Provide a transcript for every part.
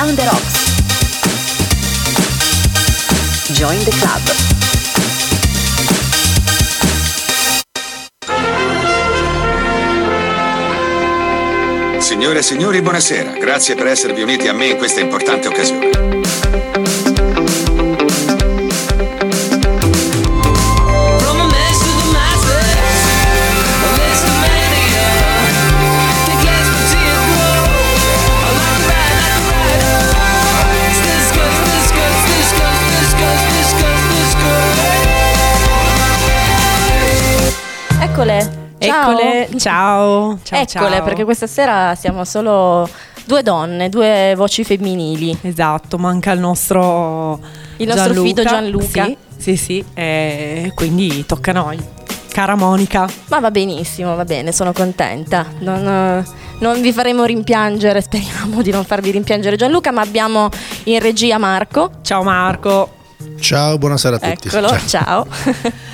Around the Rocks. Join the club. Signore e signori, buonasera. Grazie per esservi uniti a me in questa importante occasione. Ciao. Eccole, ciao. ciao Eccole, ciao. perché questa sera siamo solo due donne, due voci femminili. Esatto, manca il nostro Il nostro Gianluca. fido Gianluca. Sì, sì, sì, e quindi tocca a noi. Cara Monica. Ma va benissimo, va bene, sono contenta. Non, eh, non vi faremo rimpiangere, speriamo di non farvi rimpiangere Gianluca, ma abbiamo in regia Marco. Ciao Marco. Ciao, buonasera a tutti. Eccolo, Ciao. ciao.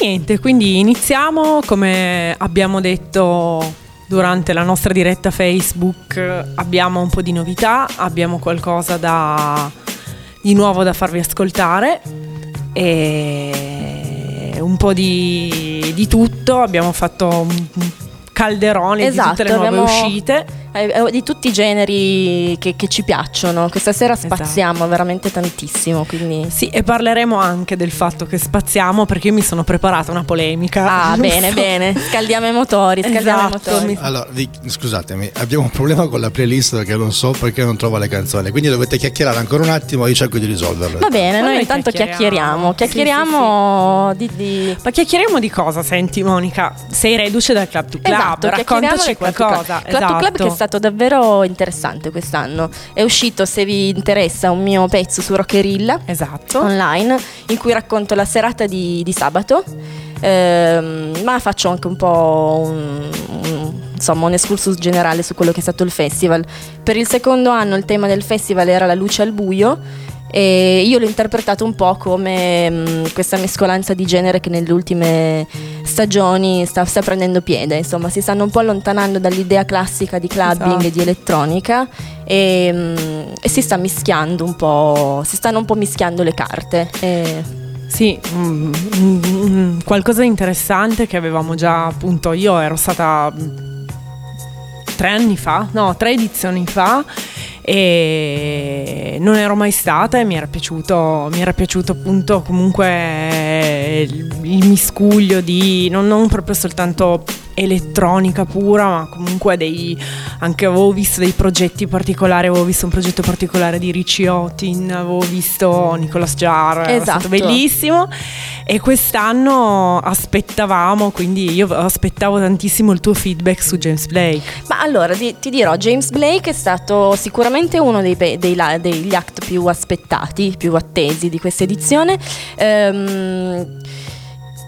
Niente, quindi iniziamo come abbiamo detto durante la nostra diretta Facebook, abbiamo un po' di novità, abbiamo qualcosa da, di nuovo da farvi ascoltare e un po' di, di tutto, abbiamo fatto un calderone di tutte le nuove abbiamo- uscite. Eh, eh, di tutti i generi che, che ci piacciono. Questa sera spaziamo veramente tantissimo, quindi... Sì, e parleremo anche del fatto che spaziamo perché io mi sono preparata una polemica. Ah, bene, bene. Scaldiamo i motori, scaldiamo Esatto, i motori. Allora, vi- scusatemi, abbiamo un problema con la playlist perché non so perché non trova le canzoni, quindi dovete chiacchierare ancora un attimo e io cerco di risolverlo. Va bene, noi noi intanto chiacchieriamo. chiacchieriamo. Chiacchieriamo di, di- Ma chiacchieriamo di cosa? Senti, Monica, sei reduce dal Club to Club. Esatto, raccontaci del Club to qualcosa. Club. Club to Club che stato davvero interessante quest'anno. È uscito, se vi interessa, un mio pezzo su Rockerilla Esatto. online in cui racconto la serata di, di sabato. Ehm, ma faccio anche un po' un, un- insomma un excursus generale su quello che è stato il festival. Per il secondo anno il tema del festival era la luce al buio e io l'ho interpretato un po' come mh, questa mescolanza di genere che nelle ultime stagioni sta, sta prendendo piede, insomma si stanno un po' allontanando dall'idea classica di clubbing Esatto. e di elettronica e, mh, e si sta mischiando un po', si stanno un po' mischiando le carte. E- Sì, mm, mm, mm, qualcosa di interessante che avevamo già appunto, io ero stata mm, tre anni fa, no, tre edizioni fa e non ero mai stata e mi era piaciuto, mi era piaciuto appunto comunque il, il miscuglio di non, non proprio soltanto elettronica pura, ma comunque dei anche avevo visto dei progetti particolari, avevo visto un progetto particolare di Ricci Otin, avevo visto Nicolas Jarre, è Esatto. stato bellissimo e quest'anno aspettavamo, quindi io aspettavo tantissimo il tuo feedback su James Blake. Ma allora ti, ti dirò, James Blake è stato sicuramente uno dei, dei degli act più aspettati, più attesi di questa edizione. Ehm,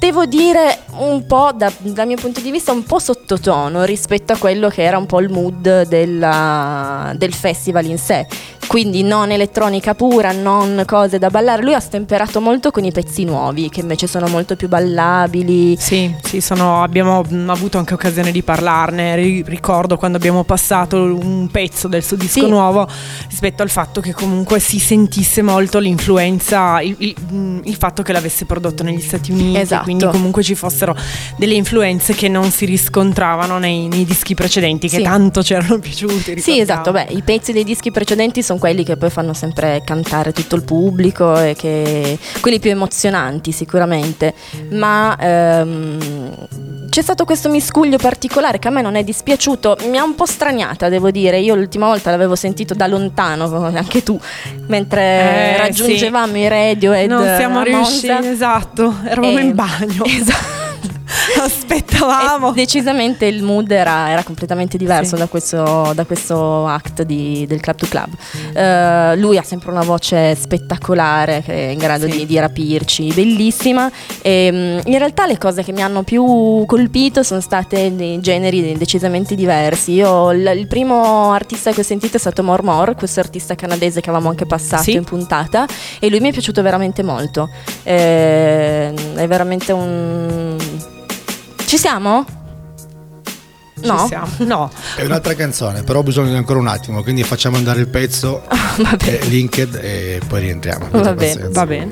Devo dire un po', da- dal mio punto di vista, un po' sottotono rispetto a quello che era un po' il mood della- del festival in sé. Quindi non elettronica pura, non cose da ballare. Lui ha stemperato molto con i pezzi nuovi, che invece sono molto più ballabili. Sì, sì, sono- abbiamo mm, avuto anche occasione di parlarne. Ri- ricordo quando abbiamo passato un pezzo del suo disco Sì. nuovo rispetto al fatto che comunque si sentisse molto l'influenza, il, il- mm, il fatto che l'avesse prodotto negli Stati Uniti, Esatto. Quindi comunque ci fossero delle influenze che non si riscontravano nei, nei dischi precedenti, che Sì. tanto c'erano piaciuti. Sì, ricordiamo. esatto, beh, i pezzi dei dischi precedenti sono quelli che poi fanno sempre cantare tutto il pubblico e che quelli più emozionanti sicuramente, ma ehm, c'è stato questo miscuglio particolare che a me non è dispiaciuto, mi ha un po' straniata, devo dire. Io l'ultima volta l'avevo sentito da lontano, anche tu, mentre Eh, raggiungevamo i radio e Non siamo riusciti, esatto, eravamo E- in bagno. Esatto. Aspettavamo. E decisamente il mood era, era completamente diverso Sì. da, questo, da questo act di- del Club to Club. Eh, lui ha sempre una voce spettacolare che è in grado Sì. di, di rapirci, bellissima. E, mm, in realtà le cose che mi hanno più colpito sono state dei generi decisamente diversi. Io, il, il primo artista che ho sentito è stato Mormor, questo artista canadese che avevamo anche passato Sì. in puntata e lui mi è piaciuto veramente molto. Eh, è veramente un... Ci siamo? No? Ci siamo. No. È un'altra canzone, però ho bisogno di ancora un attimo, quindi facciamo andare il pezzo, eh, linked e poi rientriamo. Va bene. Va bene.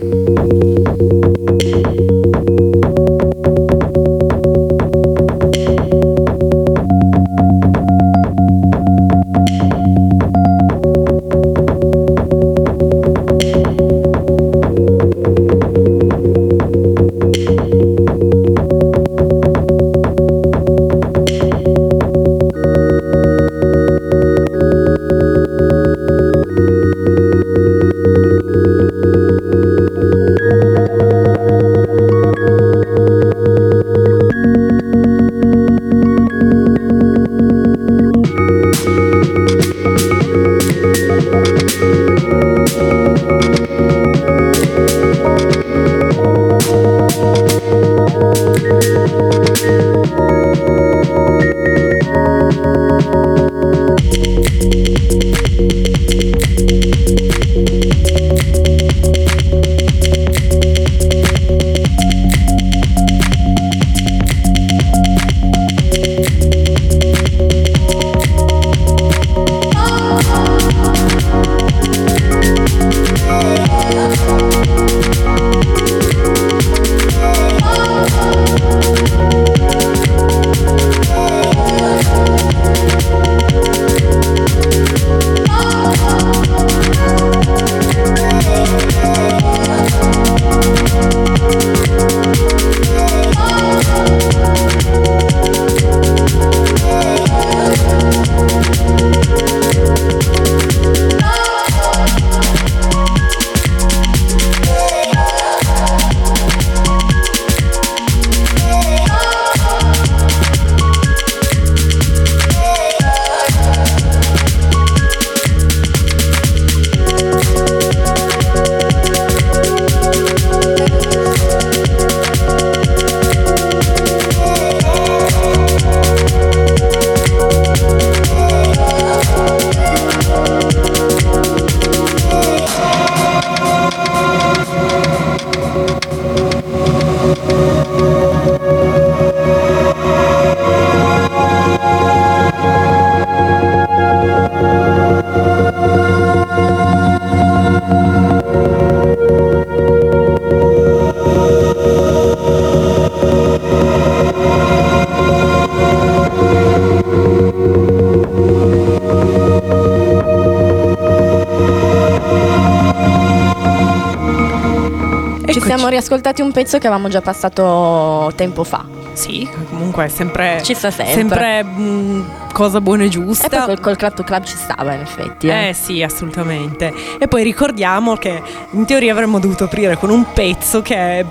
Riascoltati un pezzo che avevamo già passato tempo fa. Sì, comunque è sempre. Ci sta sempre. Sempre mm, cosa buona e giusta. E poi col, col Club to Club ci stava in effetti. Eh. Eh sì, assolutamente. E poi ricordiamo che in teoria avremmo dovuto aprire con un pezzo che è-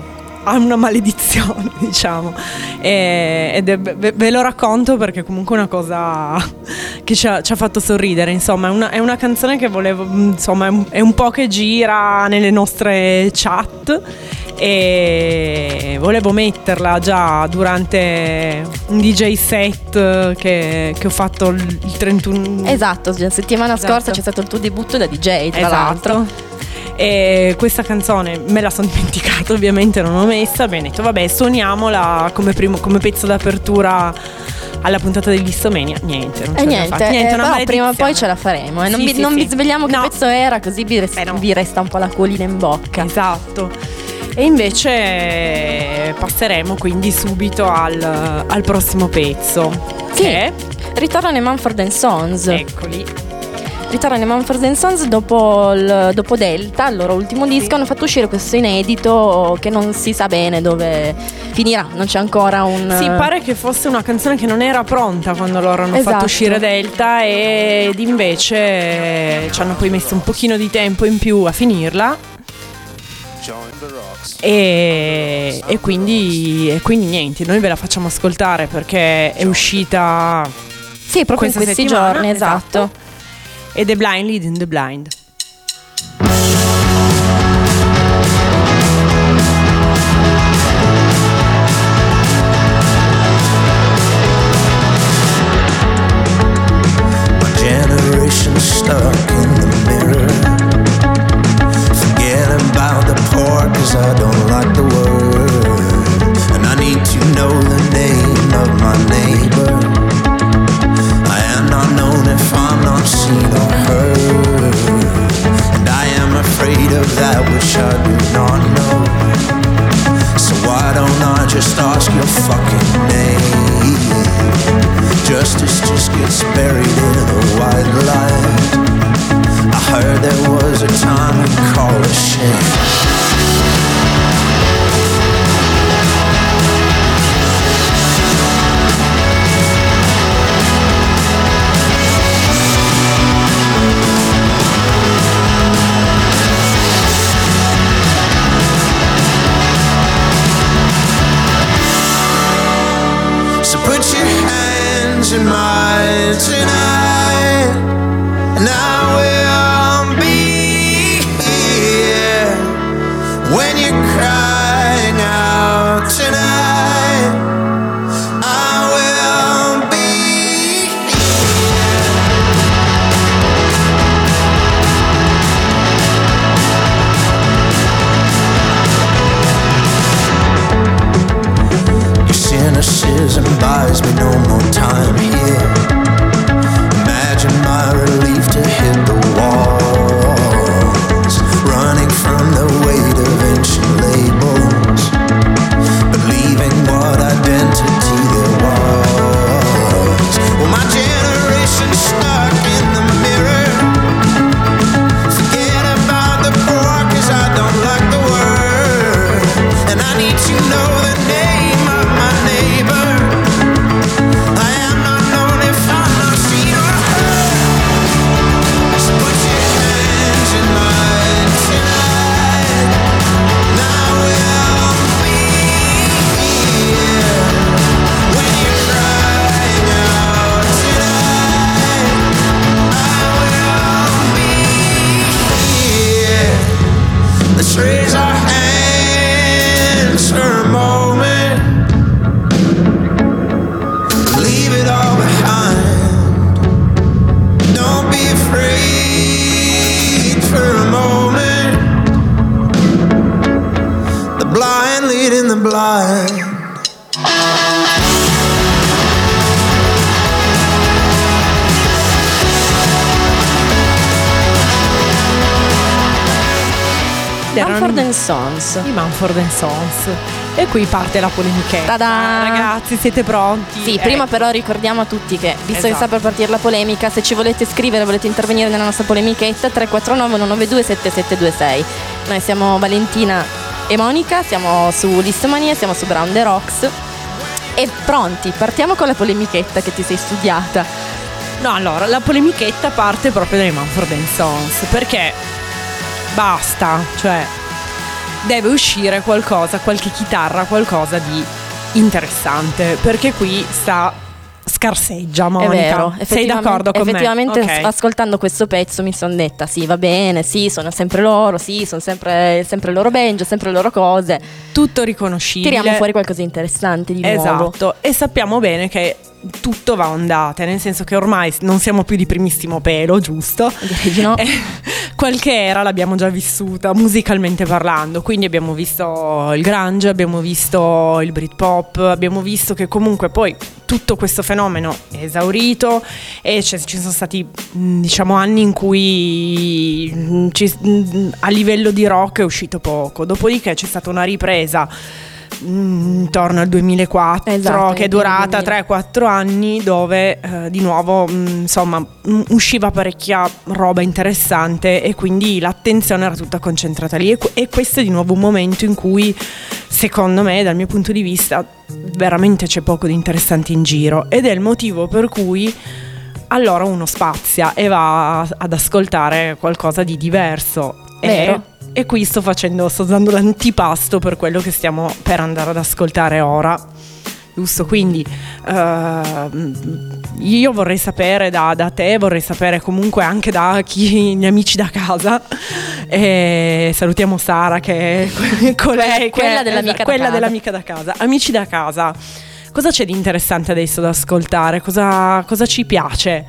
ha una maledizione, diciamo. E- ed è- ve, ve lo racconto perché comunque è una cosa che ci ha, ci ha fatto sorridere. Insomma, è una, è una canzone che volevo, insomma, è un, è un po' che gira nelle nostre chat. E volevo metterla già durante un DJ set che, che ho fatto il il 31 Esatto, la settimana Esatto. scorsa c'è stato il tuo debutto da DJ, tra Esatto. l'altro. E questa canzone me la sono dimenticata, ovviamente non l'ho messa. Bene, ho detto, vabbè, suoniamola come, primo- come pezzo d'apertura alla puntata dell'Istomania. Niente, non ce E l'abbiamo niente, eh, Niente, una però prima o poi ce la faremo. eh. Non, Sì, vi, sì, non sì. vi svegliamo che No. pezzo era, così vi, res- Eh, no. vi resta un po' l'acquolina in bocca. Esatto. E invece passeremo quindi subito al, al prossimo pezzo. Sì. Che? Ritornano i Manford Sons. Eccoli. Ritornano i Manford Sons dopo, il- dopo Delta, il loro ultimo disco, hanno fatto uscire questo inedito che non si sa bene dove finirà, non c'è ancora un... Sì, pare che fosse una canzone che non era pronta quando loro hanno Esatto. fatto uscire Delta ed invece ci hanno poi messo un pochino di tempo in più a finirla. E, e quindi, e quindi niente, noi ve la facciamo ascoltare perché è uscita Sì, proprio in questi settimana, giorni, esatto. ed è Blind Leading the Blind. I do not know. So why don't I just ask your fucking name? Justice just gets buried in the white light. I heard there was a time we call it shame. Parte la polemichetta. Ta-da! Ragazzi, siete pronti? Sì, Eh, prima però ricordiamo a tutti che, visto che Esatto. sta per partire la polemica, se ci volete scrivere, volete intervenire nella nostra polemichetta, 349 192 7726. Noi siamo Valentina e Monica, siamo su Listomania, siamo su Brown the Rocks. E pronti, partiamo con la polemichetta che ti sei studiata. No, allora, la polemichetta parte proprio dai Manford and Sons, perché basta, cioè deve uscire qualcosa, qualche chitarra, qualcosa di interessante, perché qui sta scarseggia, Monica. È vero, Sei effettivamente- d'accordo con effettivamente me? Ok. ascoltando questo pezzo mi sono detta sì va bene, sì sono sempre loro, sì sono sempre, sempre il loro banjo, sempre le loro cose. Tutto riconoscibile. Tiriamo fuori qualcosa di interessante di nuovo. Esatto, e sappiamo bene che tutto va a ondate, nel senso che ormai non siamo più di primissimo pelo, giusto? No. Eh, qualche era l'abbiamo già vissuta musicalmente parlando, quindi abbiamo visto il grunge, abbiamo visto il Britpop, abbiamo visto che comunque poi tutto questo fenomeno è esaurito e ci sono stati mh, diciamo anni in cui mh, ci- mh, a livello di rock è uscito poco, dopodiché c'è stata una ripresa intorno al 2004 Esatto, che è durata 2000. 3-4 anni dove eh, di nuovo mh, insomma mh, usciva parecchia roba interessante e quindi l'attenzione era tutta concentrata lì e, e questo è di nuovo un momento in cui secondo me dal mio punto di vista veramente c'è poco di interessante in giro ed è il motivo per cui allora uno spazia e va ad ascoltare qualcosa di diverso Vero. e qui sto facendo sto dando l'antipasto per quello che stiamo per andare ad ascoltare ora giusto quindi ehm, io vorrei sapere da, da te vorrei sapere comunque anche da chi gli amici da casa e salutiamo Sara che è colei che- quella dell'amica da quella casa. dell'amica da casa amici da casa Cosa c'è di interessante adesso da ascoltare? Cosa, cosa ci piace?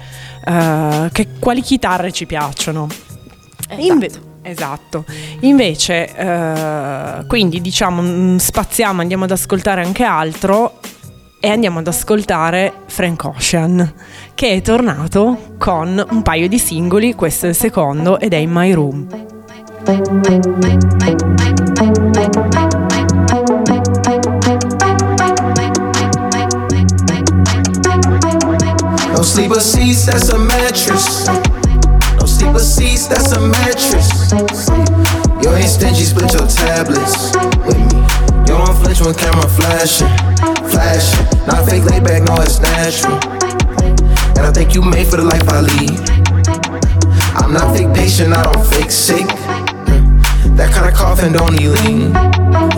Eh, che- quali chitarre ci piacciono? Inve- esatto. Invece, eh, quindi diciamo, mm, spaziamo, andiamo ad ascoltare anche altro e andiamo ad ascoltare Frank Ocean, che è tornato con un paio di singoli, questo è il secondo ed è In My Room. No sleeper seats, that's a mattress. Sleeper seats, that's a mattress. You ain't stingy, split your tablets with me. You don't flinch when camera flashing, flashing. Not fake laid back, no, it's natural. And I think you made for the life I lead. I'm not fake patient, I don't fake sick. Hmm. That kind of coughing don't lean.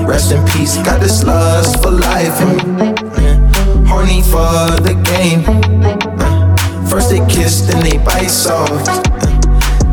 Rest in peace, got this lust for life. Hmm. Horny for the game. Hmm. First they kiss, then they bite soft.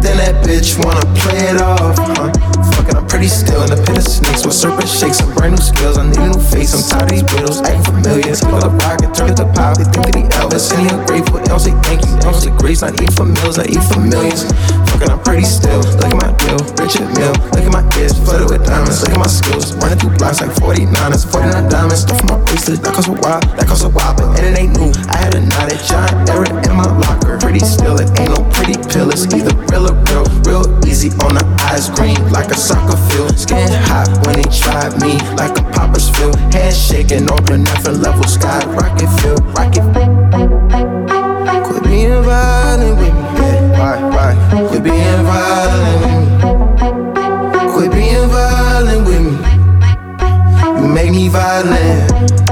Then that bitch wanna play it off. Huh? Fucking, I'm pretty still in the pit of snakes with serpent shakes and brand new skills. I need a new face. I'm tired of these riddles, acting familiar. Pull up rocket, turn it to pop. They think that the Elvis, and he ungrateful. They don't say thank you, they don't say grace. Not eat for meals, I eat for millions. Fucking, I'm pretty still. Look at my deal, Richard Mill. Look at my ears, flooded with diamonds. Look at my skills, running through blocks like 49ers, 49 diamonds. Stuff my bracelet, that costs a while, that costs a while, but and it ain't new. I had a knot at John Eric in my locker. Pretty still, it ain't no pretty pill. It's either real or real, real easy on the eyes, green like a soccer field. Skin hot when they tried me, like a popper's feel. Head shaking over different level, sky rocket feel, rocket. Quit being violent with me, yeah. Why, why? Quit being violent with me. Quit being violent with me. You make me violent.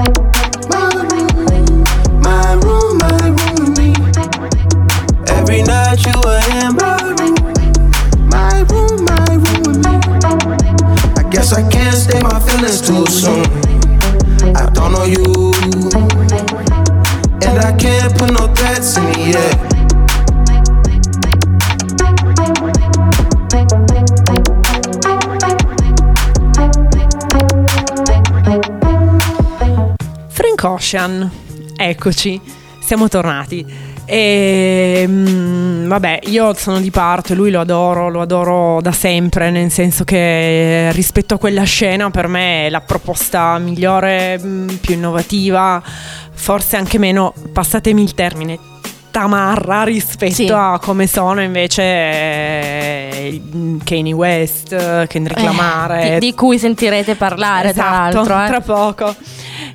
guess I can't stay my feelings too soon. I don't know you, and I can't put no threats in the air. Frank Ocean, eccoci, siamo tornati. E mm, vabbè, io sono di parte, lui lo adoro, lo adoro da sempre, nel senso che rispetto a quella scena per me è la proposta migliore, mm, più innovativa, forse anche meno, passatemi il termine, tamarra rispetto Sì. a come sono invece eh, Kanye West, Kendrick Eh, Lamar. di, di cui sentirete parlare tra Esatto, l'altro. eh. tra poco.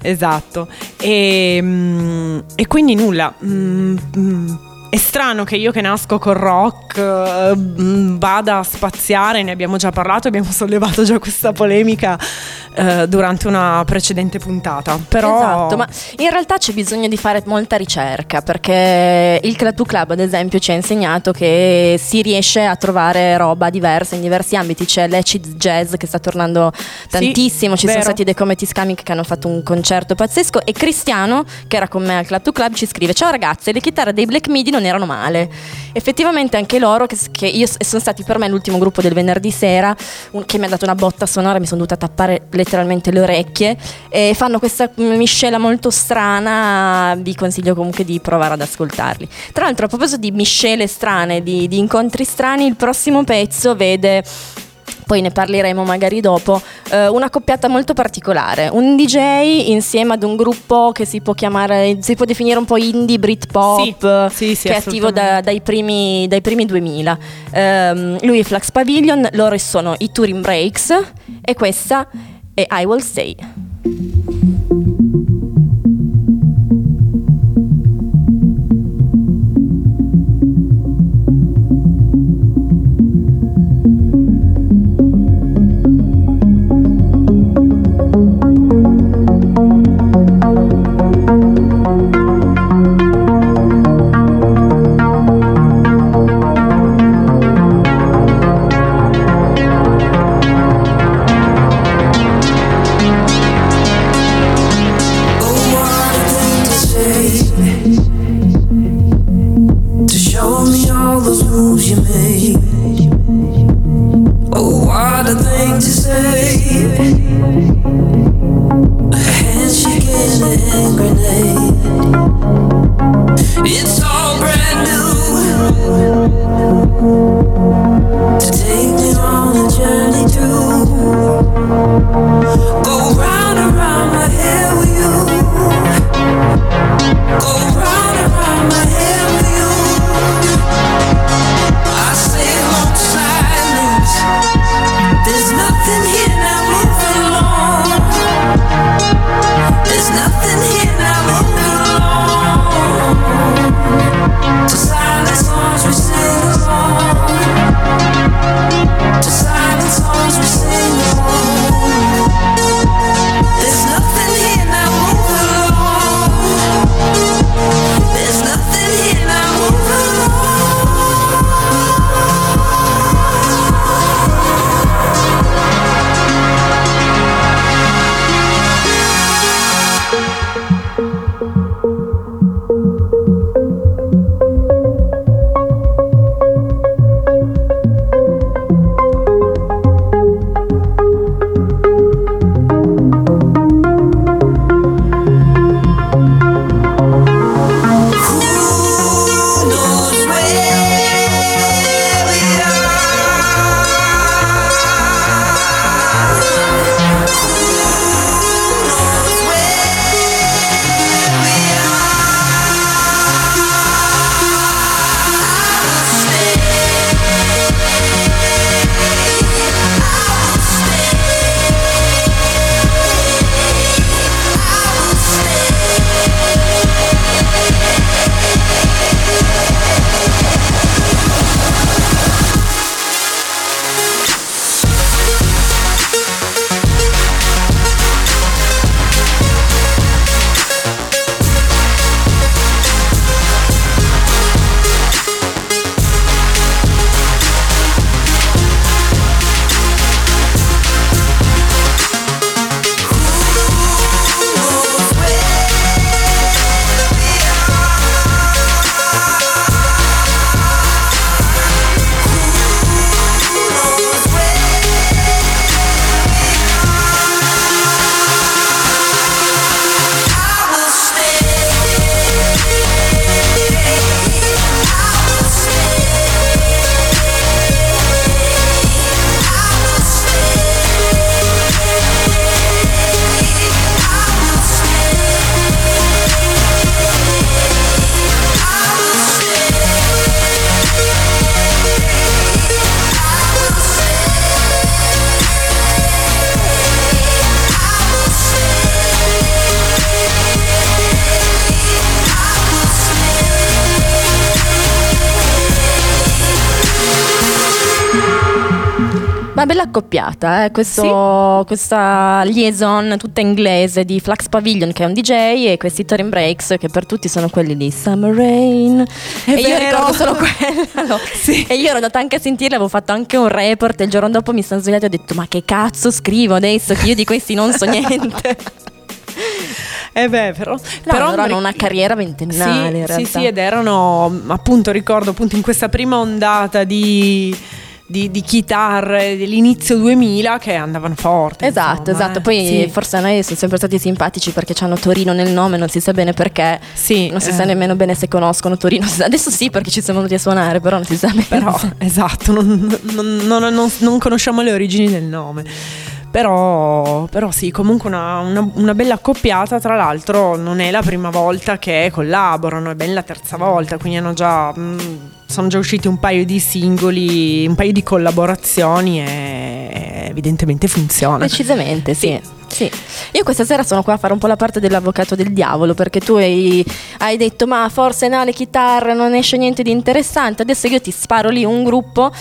Esatto. E, mm, e quindi nulla. mm, mm, è strano che io che nasco col rock eh, mm, vada a spaziare, ne abbiamo già parlato, abbiamo sollevato già questa polemica eh, durante una precedente puntata. Però Esatto, ma in realtà c'è bisogno di fare molta ricerca perché il Club to Club, ad esempio, ci ha insegnato che si riesce a trovare roba diversa in diversi ambiti. C'è l'acid jazz che sta tornando tantissimo, ci vero. sono stati dei Comedy Scamic che hanno fatto un concerto pazzesco e Cristiano, che era con me al Club to Club, ci scrive Ciao ragazze, le chitarre dei Black Midi non erano male. Effettivamente anche loro, che, che io, sono stati per me l'ultimo gruppo del venerdì sera, un- che mi ha dato una botta sonora, mi sono dovuta tappare letteralmente le orecchie e fanno questa miscela molto strana, vi consiglio comunque di provare ad ascoltarli. Tra l'altro a proposito di miscele strane, di, di incontri strani, il prossimo pezzo vede poi ne parleremo magari dopo, eh, una coppiata molto particolare, un DJ insieme ad un gruppo che si può chiamare, si può definire un po' indie Britpop, Sì, sì, sì, che è attivo da- dai, primi, dai primi 2000. Ehm, lui è Flux Pavilion, loro sono i Touring Breaks e questa è I Will Stay. Accoppiata, eh? Questo- questa liaison tutta inglese di Flax Pavilion che è un DJ e questi Touring Breaks che per tutti sono quelli di Summer Rain. È e io vero. ricordo solo quello. no? Sì. E io ero andata anche a sentirli, avevo fatto anche un report e il giorno dopo mi sono svegliata e ho detto ma che cazzo scrivo adesso che io di questi non so niente. Eh beh, però, Però hanno una carriera ventennale sì, sì, sì, ed erano appunto, ricordo appunto in questa prima ondata di, di, di chitarre dell'inizio 2000 che andavano forte. Esatto, insomma, esatto. eh. Poi Sì. forse a noi sono sempre stati simpatici perché hanno Torino nel nome, non si sa bene perché. Sì, Non si eh. sa nemmeno bene se conoscono Torino. Adesso sì, perché ci siamo venuti a suonare, però non si sa bene. Però, esatto, non- non- non- non conosciamo le origini del nome. Però, però sì, comunque una, una- una bella accoppiata, tra l'altro non è la prima volta che collaborano, è ben la terza volta, quindi hanno già, mh, sono già usciti un paio di singoli, un paio di collaborazioni e evidentemente funziona. Decisamente, sì. Sì. Io questa sera sono qua a fare un po' la parte dell'avvocato del diavolo perché tu hai, hai detto ma forse no, le chitarre non esce niente di interessante. Adesso io ti sparo lì un gruppo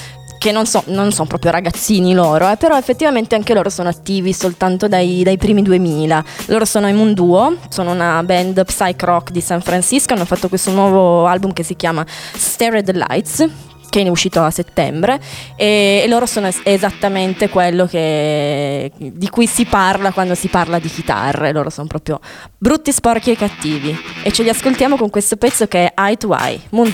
che non, so, non sono proprio ragazzini loro, eh, però effettivamente anche loro sono attivi soltanto dai, dai primi 2000. Loro sono un duo, sono una band psych rock di San Francisco, hanno fatto questo nuovo album che si chiama Stare at the Lights che è uscito a settembre e, loro sono es- esattamente quello che- di cui si parla quando si parla di chitarre, loro sono proprio brutti, sporchi e cattivi e ce li ascoltiamo con questo pezzo che è Eye to Eye, Moon.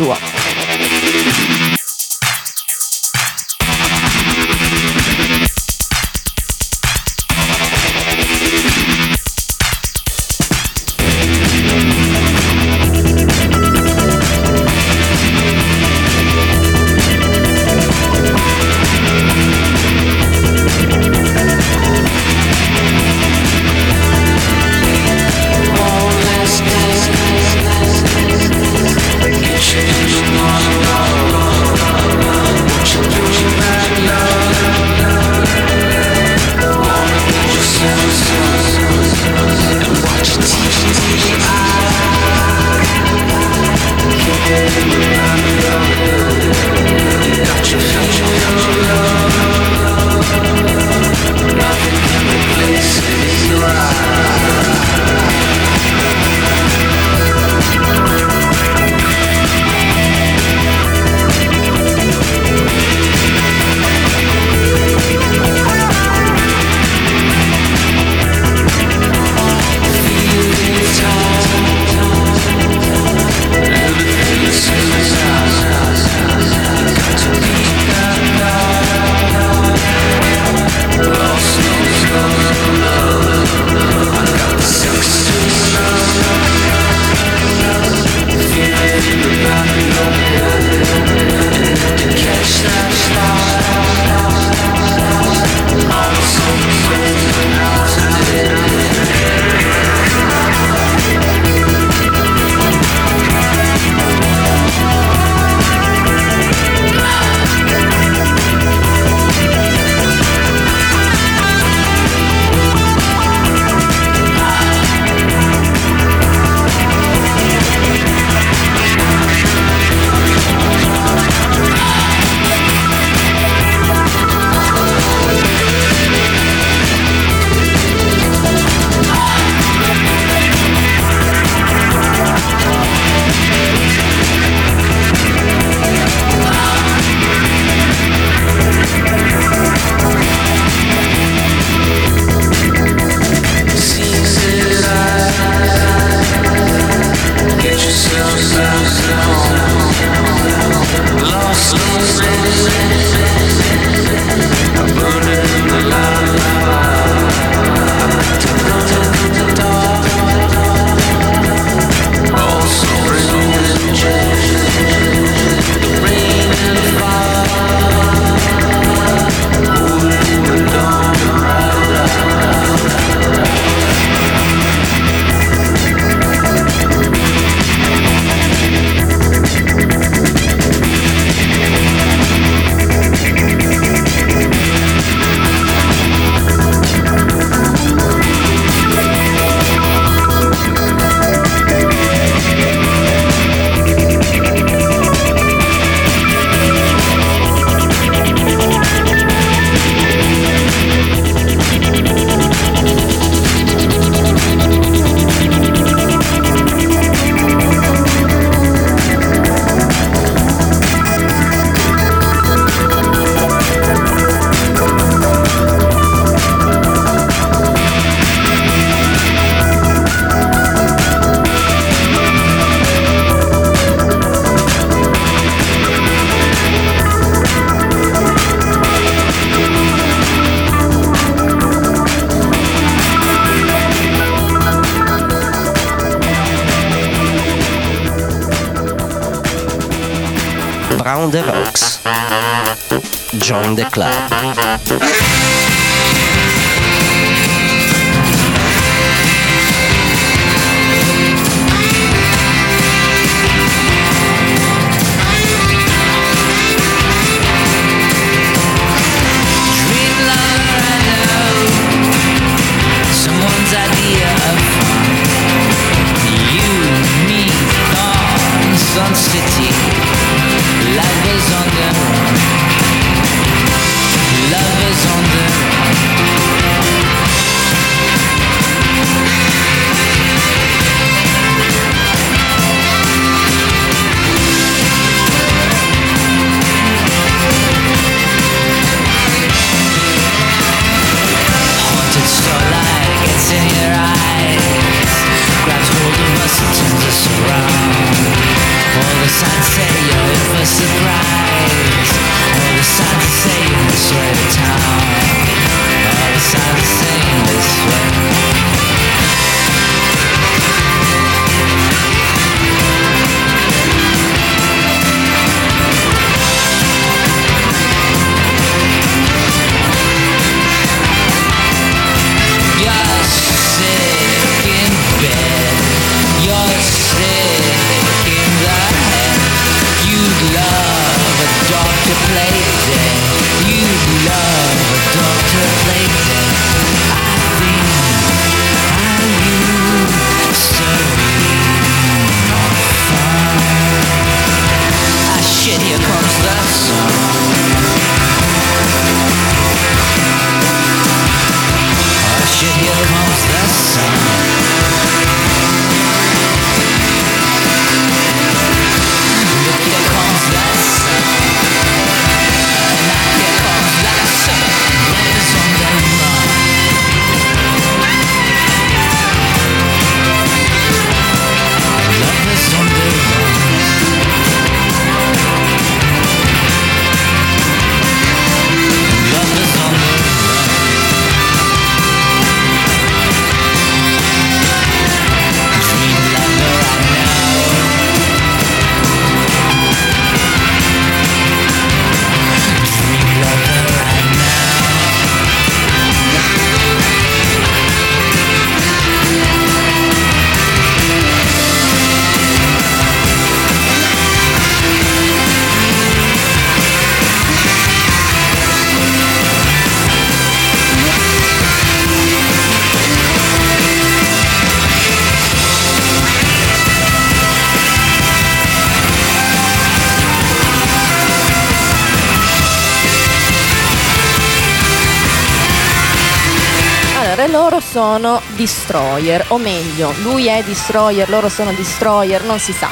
Sono Destroyer, o meglio, lui è Destroyer, loro sono Destroyer, non si sa.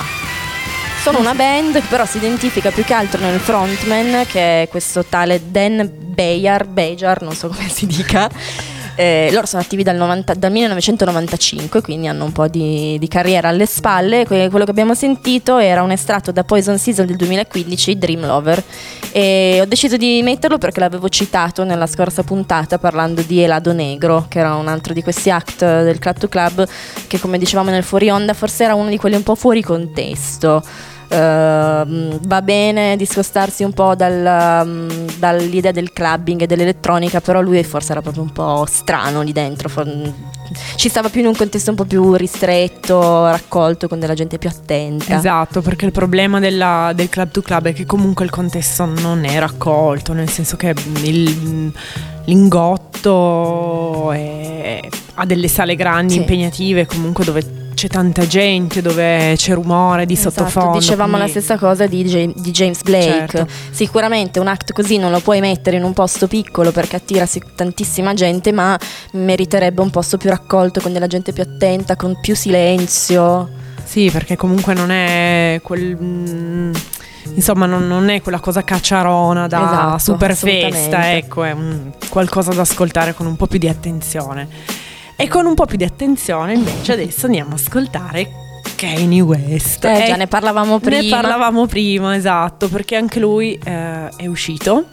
Sono una band però si identifica più che altro nel frontman, che è questo tale Dan Bayar, Bejar, non so come si dica. Eh, loro sono attivi dal, 90 dal 1995, quindi hanno un po' di, di carriera alle spalle. Que- quello che abbiamo sentito era un estratto da Poison Season del 2015, Dream Lover. E ho deciso di metterlo perché l'avevo citato nella scorsa puntata parlando di Elado Negro, che era un altro di questi act del Club to Club, che come dicevamo nel fuori onda forse era uno di quelli un po' fuori contesto. Ehm, va bene discostarsi un po' dal, mm, dall'idea del clubbing e dell'elettronica, però lui forse era proprio un po' strano lì dentro. for- ci stava più in un contesto un po' più ristretto, raccolto con della gente più attenta. Esatto, perché il problema della- del club to club è che comunque il contesto non è raccolto, nel senso che il- lingotto è- ha delle sale grandi, Sì. impegnative, comunque dove c'è tanta gente, dove c'è rumore di Esatto, sottofondo. Dicevamo la quindi- stessa cosa di, Ja- di James Blake. Certo. Sicuramente un act così non lo puoi mettere in un posto piccolo perché attira tantissima gente, ma meriterebbe un posto più raccolto, con della gente più attenta, con più silenzio. Sì, perché comunque non è quel. mm, Insomma, non, non è quella cosa cacciarona da Esatto, super festa, ecco, è un- qualcosa da ascoltare con un po' più di attenzione. E con un po' più di attenzione, invece, adesso andiamo a ascoltare Kanye West. Eh, già E- ne parlavamo prima. Ne parlavamo prima, esatto, perché anche lui eh, è uscito.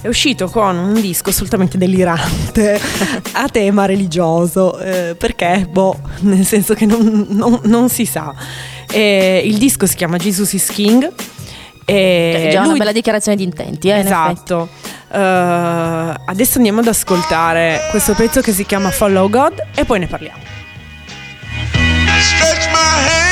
È uscito con un disco assolutamente delirante a tema religioso. eh, perché? Boh, nel senso che non, non- non si sa. Eh, il disco si chiama Jesus is King E Cioè, già una lui- bella dichiarazione di intenti, eh, in. Esatto. Eh, adesso andiamo ad ascoltare questo pezzo che si chiama Follow God e poi ne parliamo. Stretch my hands to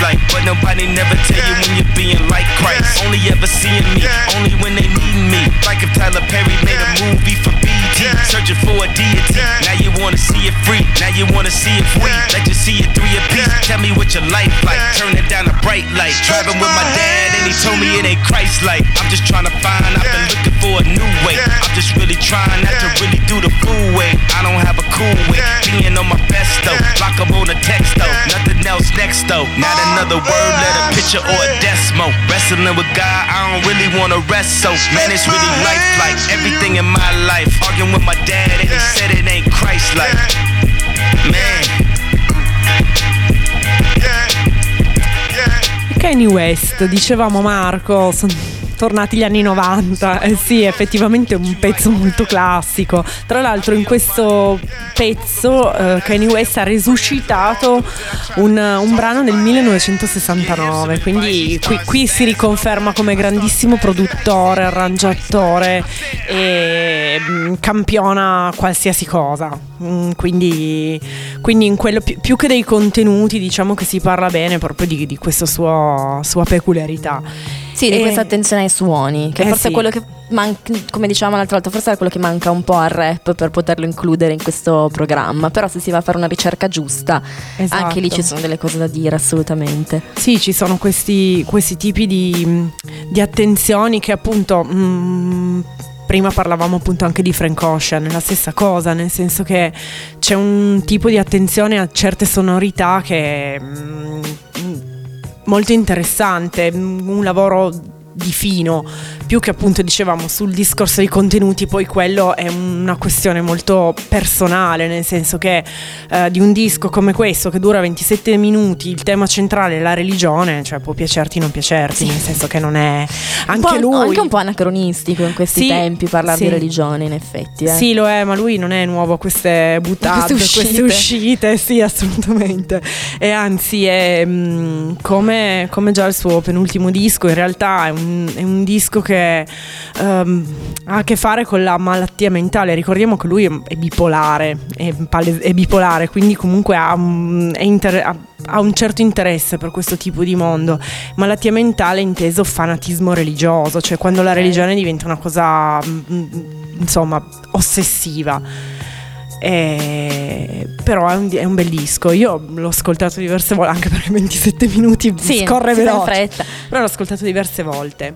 like. But nobody never tell you when you're being like Christ. Only ever seeing me, only when they need me. Like if Tyler Perry made a movie for BT, searching for a deity. Now you wanna see it free, now you wanna see it free. Let you see it three a piece. Tell me what your life like, turn it down a bright light. Driving with my dad and he told me it ain't Christ like. I'm just trying to find, I've been looking a new way. I'm just really trying not to really do the fool way. I don't have a cool way, being on my best though. Lock 'em on a text though, nothing else next though. Not another word, let a picture or a desmo. Wrestling with God, I don't really wanna rest so. Man, it's really life like everything in my life. Arguing with my dad and he said it ain't Christ like. Man. Kanye West, dicevamo Marco, sono tornati gli anni 90. Eh sì, effettivamente è un pezzo molto classico. Tra l'altro in questo pezzo eh, Kanye West ha resuscitato un, un brano del 1969, quindi qui, qui si riconferma come grandissimo produttore, arrangiatore e mm, campiona qualsiasi cosa. Mm, quindi, quindi in quello più, più che dei contenuti diciamo che si parla bene proprio di, di questa sua, sua peculiarità. Sì, di E- questa attenzione ai suoni, che Eh forse sì. è quello che manca, come dicevamo l'altra volta, forse è quello che manca un po' al rap per poterlo includere in questo programma. Però se si va a fare una ricerca giusta, Esatto. anche lì ci sono delle cose da dire assolutamente. Sì, ci sono questi, questi tipi di, di attenzioni che appunto... mm, Prima parlavamo appunto anche di Frank Ocean, la stessa cosa, nel senso che c'è un tipo di attenzione a certe sonorità che mm, molto interessante, un lavoro di fino, più che appunto dicevamo sul discorso dei contenuti, poi quello è una questione molto personale, nel senso che eh, di un disco come questo che dura 27 minuti, il tema centrale è la religione, cioè può piacerti o non piacerti, nel senso che non è anche lui Anche un po' anacronistico in questi Sì, tempi parlare sì. di religione, in effetti. eh. Sì, lo è, ma lui non è nuovo a queste buttate, Queste queste uscite. uscite, sì, assolutamente. E anzi, è mm, come, come già il suo penultimo disco, in realtà è un, è un disco che ehm, ha a che fare con la malattia mentale. Ricordiamo che lui è, bipolare, è, pale- è bipolare, quindi comunque ha, un- inter- ha- ha un certo interesse per questo tipo di mondo. Malattia mentale inteso fanatismo religioso, cioè quando la religione diventa una cosa mm, insomma ossessiva. Eh, però è un, è un, bel disco. Io l'ho ascoltato diverse volte, anche perché 27 minuti sì, scorre veloce. Però l'ho ascoltato diverse volte.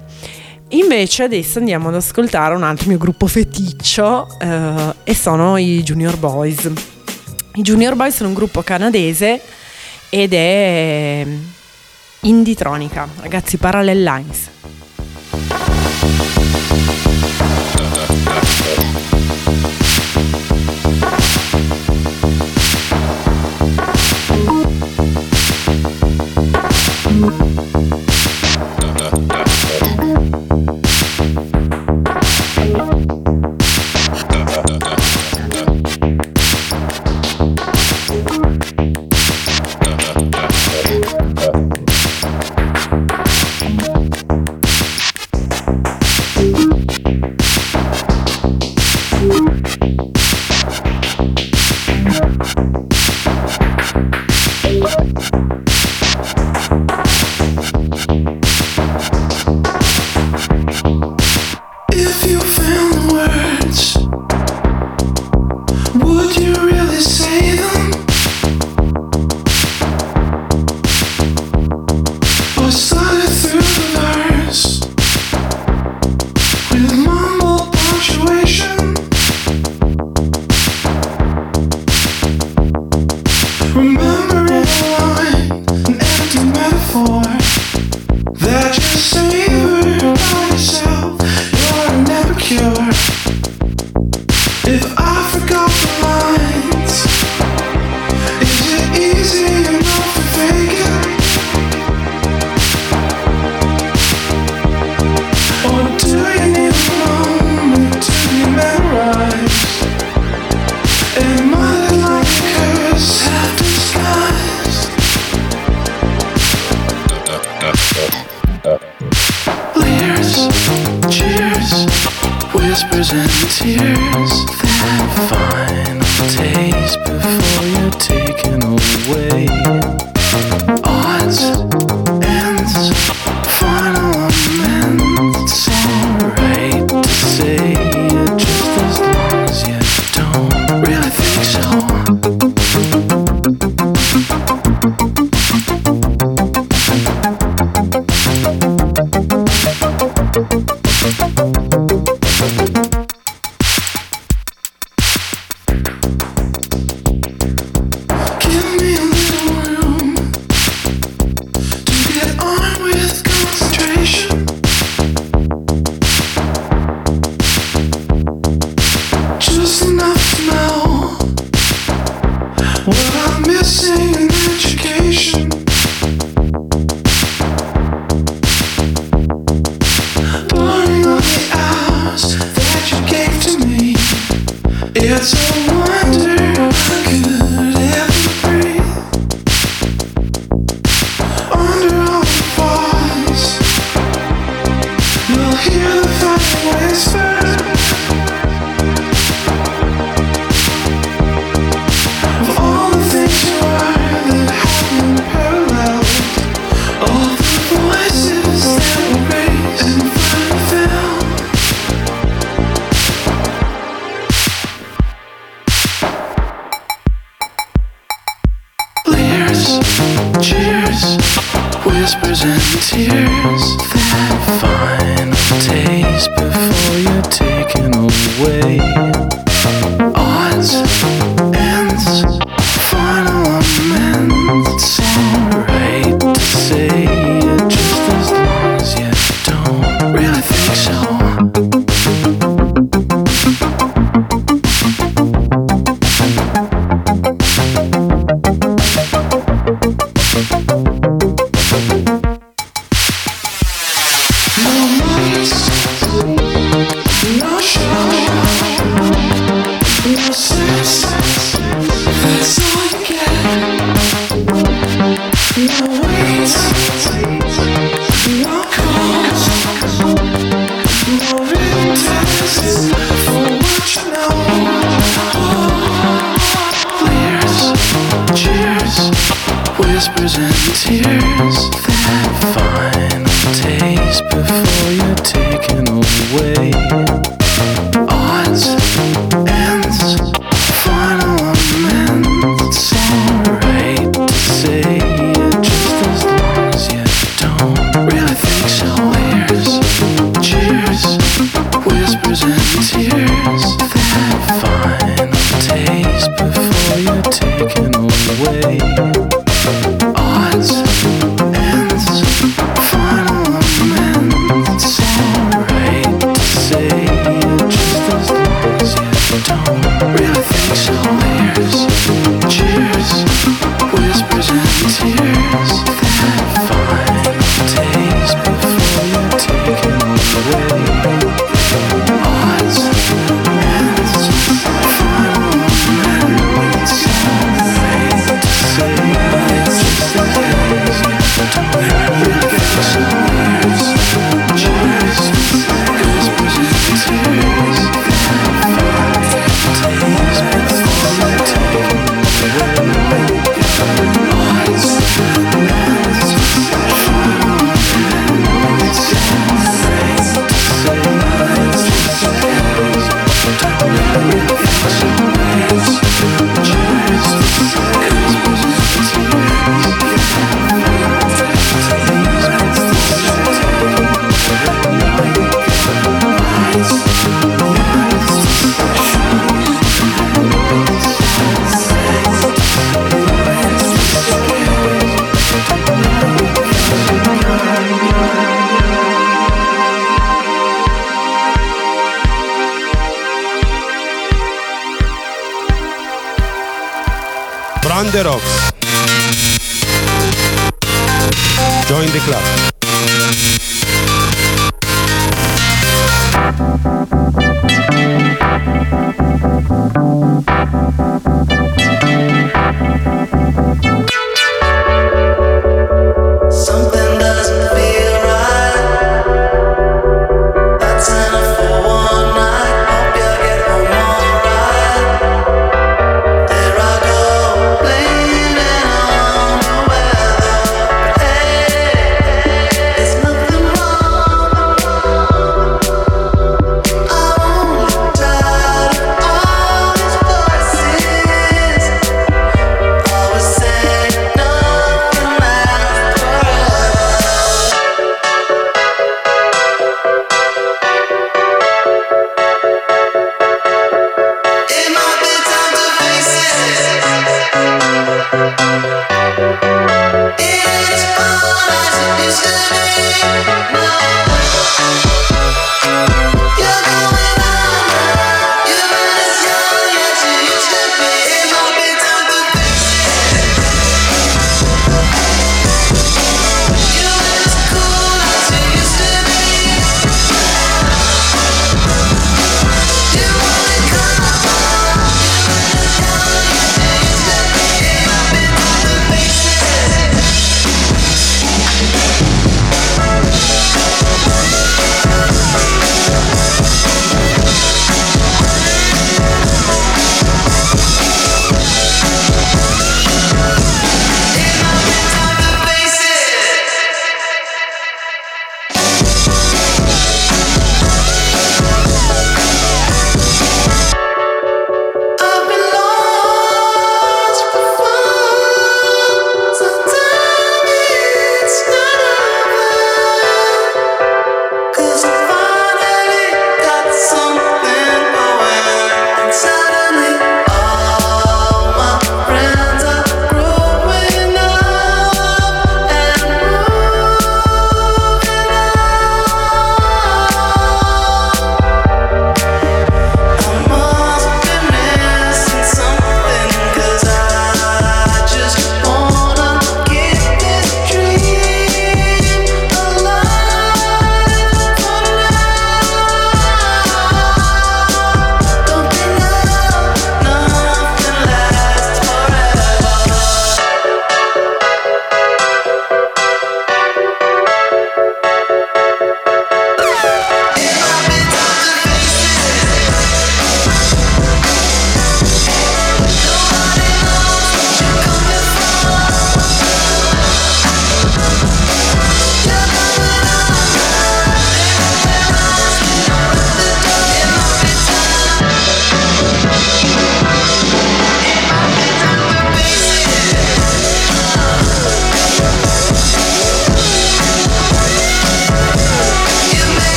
Invece adesso andiamo ad ascoltare un altro mio gruppo feticcio eh, e sono i Junior Boys. I Junior Boys sono un gruppo canadese ed è eh, Inditronica, ragazzi, Parallel Lines. The Rocks. Join the club.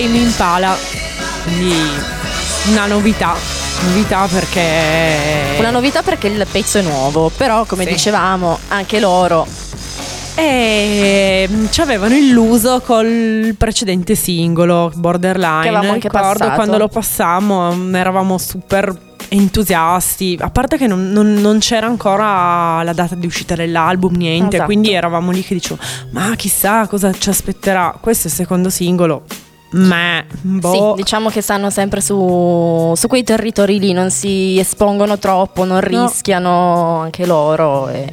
Tame Impala, quindi una novità, novità perché... Una novità perché il pezzo è nuovo, però come Sì. dicevamo anche loro E mm, ci avevano illuso col precedente singolo, Borderline. Che avevamo anche Ricordo passato. quando lo passammo, mm, eravamo super entusiasti. A parte che non, non- non c'era ancora la data di uscita dell'album, niente. Esatto. Quindi eravamo lì che dicevo, ma chissà cosa ci aspetterà. Questo è il secondo singolo. Ma boh. Sì, diciamo che stanno sempre su, su quei territori lì, non si espongono troppo, non No. rischiano anche loro. e-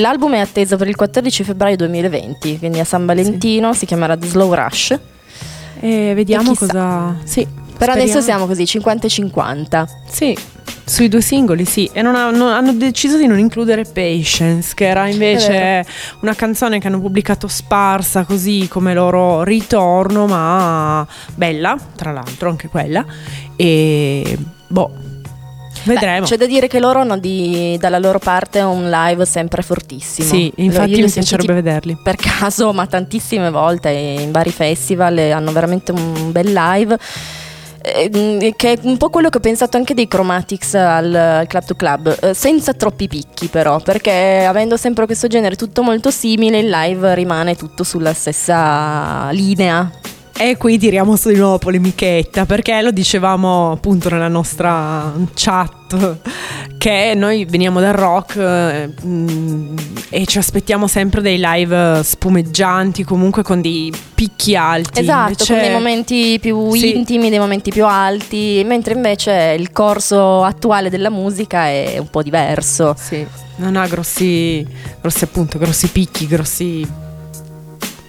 L'album è atteso per il 14 febbraio 2020, quindi a San Valentino, si chiamerà The Slow Rush. E vediamo E cosa. Sì. Per adesso speriamo. siamo così, 50 e 50. Sì, sui due singoli sì, e non ha- non- hanno deciso di non includere Patience, che era invece una canzone che hanno pubblicato sparsa così come loro ritorno, ma bella, tra l'altro anche quella, e boh, vedremo. Beh, c'è da dire che loro hanno di- dalla loro parte un live sempre fortissimo. sì, infatti mi piacerebbe vederli. per caso, ma tantissime volte in vari festival hanno veramente un bel live. Eh, Che è un po' quello che ho pensato anche dei Chromatics al al Club to Club, eh, senza troppi picchi però, perché avendo sempre questo genere tutto molto simile, il live rimane tutto sulla stessa linea. E qui tiriamo su di nuovo polemichetta, perché lo dicevamo appunto nella nostra chat, che noi veniamo dal rock eh, e ci aspettiamo sempre dei live spumeggianti, comunque con dei picchi alti. Esatto, Invece- con dei momenti più Sì. intimi, dei momenti più alti, mentre invece il corso attuale della musica è un po' diverso. Sì, non ha grossi, grossi appunto, grossi picchi, grossi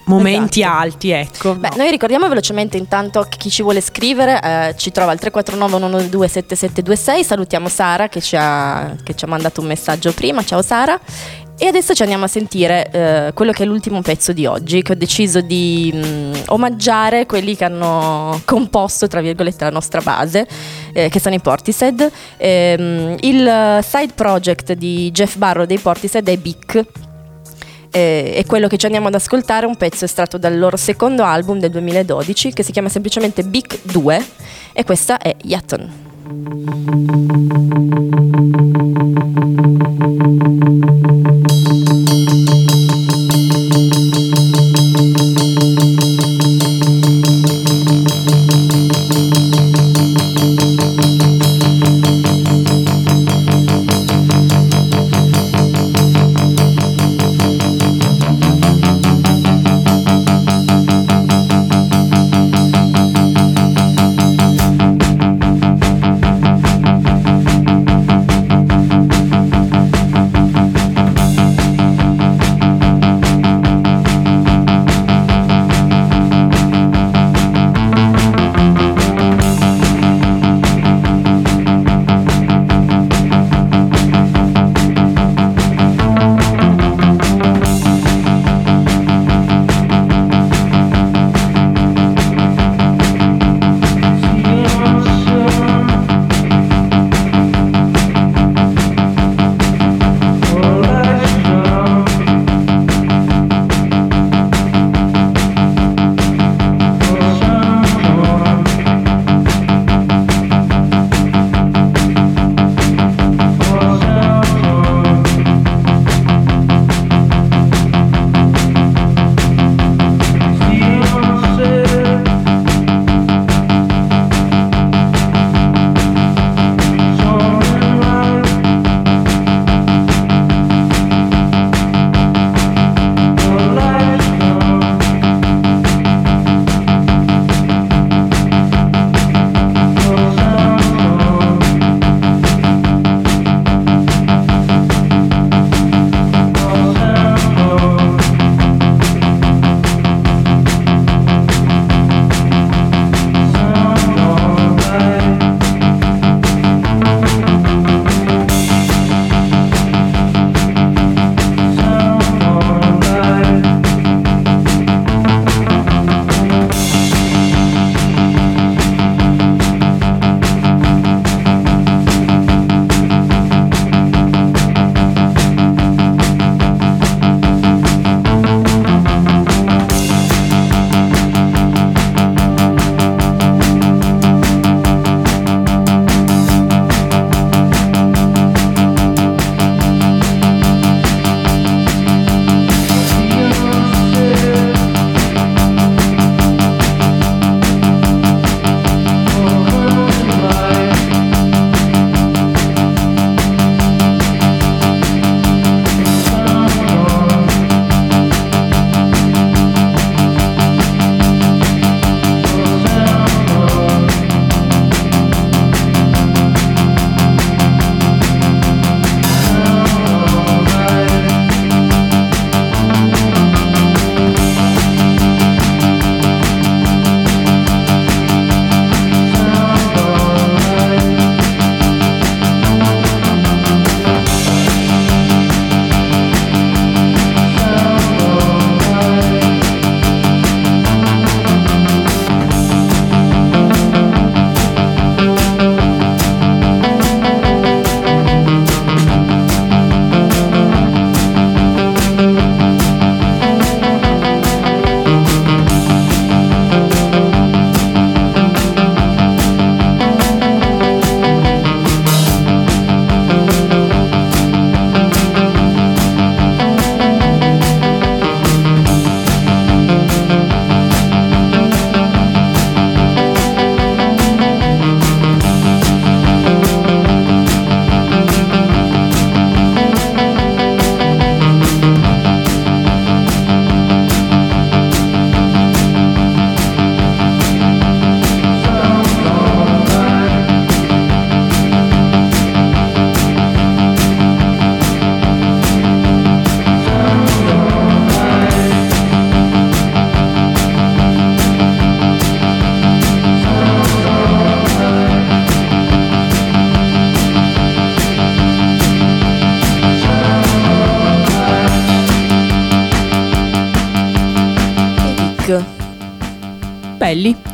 momenti Esatto. alti, ecco. Beh, No. noi ricordiamo velocemente intanto chi ci vuole scrivere eh, ci trova al 349 112 7726. Salutiamo Sara che ci, ha, che ci ha mandato un messaggio prima. Ciao Sara. E adesso ci andiamo a sentire eh, quello che è l'ultimo pezzo di oggi, che ho deciso di mh, omaggiare quelli che hanno composto, tra virgolette, la nostra base, eh, che sono i Portishead. Ehm, il side project di Jeff Barrow dei Portishead è Bic, eh, è quello che ci andiamo ad ascoltare, un pezzo estratto dal loro secondo album del 2012 che si chiama semplicemente Big 2 e questa è Yaton. Thank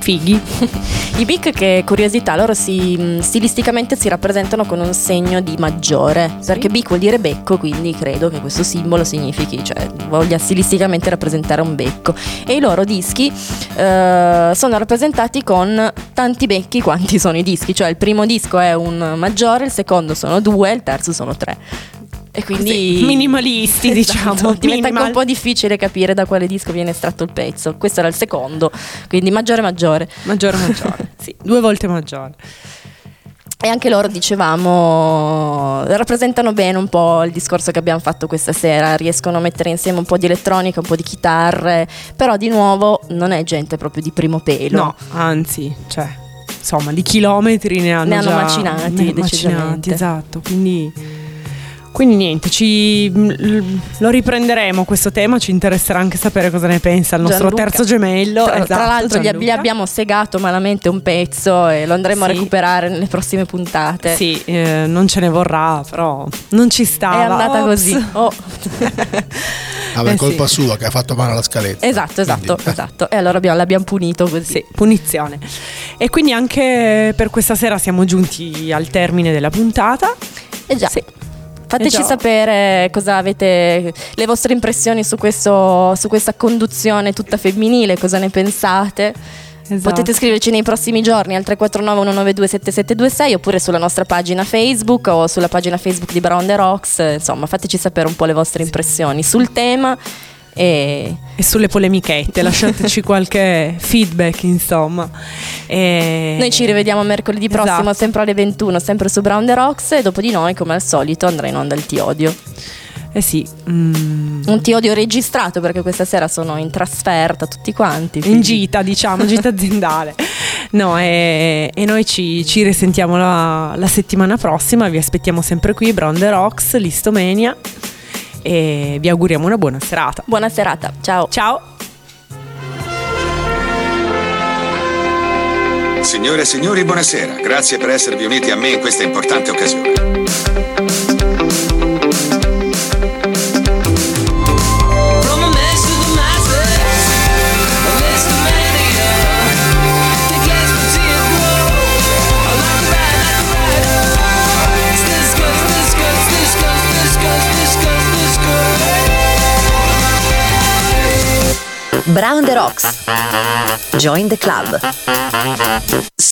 fighi. I Bic che curiosità, loro si, mh, stilisticamente si rappresentano con un segno di maggiore, perché Bic vuol dire becco, quindi credo che questo simbolo significhi, cioè voglia stilisticamente rappresentare un becco. E i loro dischi eh, sono rappresentati con tanti becchi quanti sono i dischi, cioè il primo disco è un maggiore, il secondo sono due, il terzo sono tre. E quindi Così, minimalisti, diciamo, Esatto, diventa anche minimal. un po' difficile capire da quale disco viene estratto il pezzo. Questo era il secondo, quindi maggiore maggiore. Maggiore maggiore, sì, due volte maggiore. E anche loro, dicevamo, rappresentano bene un po' il discorso che abbiamo fatto questa sera, riescono a mettere insieme un po' di elettronica, un po' di chitarre, però di nuovo non è gente proprio di primo pelo. No, anzi, cioè, insomma, di chilometri ne hanno, Ne hanno già- macinati, ne- macinati, esatto, quindi... Quindi niente, ci, l- lo riprenderemo questo tema, ci interesserà anche sapere cosa ne pensa il nostro Gianluca. terzo gemello. Tra, esatto, tra l'altro gli, ab- gli Gianluca. abbiamo segato malamente un pezzo e lo andremo a Sì. recuperare nelle prossime puntate. Sì, eh, non ce ne vorrà, però non ci stava. È andata Ops. così. Oh. Vabbè, Eh, colpa sì. sua che ha fatto male alla scaletta. Esatto, esatto, esatto. E allora abbiamo- l'abbiamo punito così. Sì, punizione. E quindi anche per questa sera siamo giunti al termine della puntata. Eh già. Sì. Fateci Eh sapere cosa avete, le vostre impressioni su, questo, su questa conduzione tutta femminile, cosa ne pensate. Esatto. Potete scriverci nei prossimi giorni al 349 192 7726 oppure sulla nostra pagina Facebook o sulla pagina Facebook di Brown the Rocks. Insomma, fateci sapere un po' le vostre impressioni sul tema. E E sulle polemichette, lasciateci qualche feedback, insomma. E- noi ci rivediamo mercoledì prossimo, Esatto. sempre alle 21, sempre su Brown the Rocks. E dopo di noi, come al solito, andrà in onda il Ti Odio. Eh sì, mm, Un Ti Odio registrato perché questa sera sono in trasferta tutti quanti. in quindi- gita, diciamo, gita aziendale. No, e, e noi ci, ci risentiamo la, la settimana prossima. Vi aspettiamo sempre qui, Brown the Rocks, Listomania. E vi auguriamo una buona serata. Buona serata, ciao. Ciao. Signore e signori, buonasera. Grazie per esservi uniti a me in questa importante occasione. Brown the Rocks. Join the club.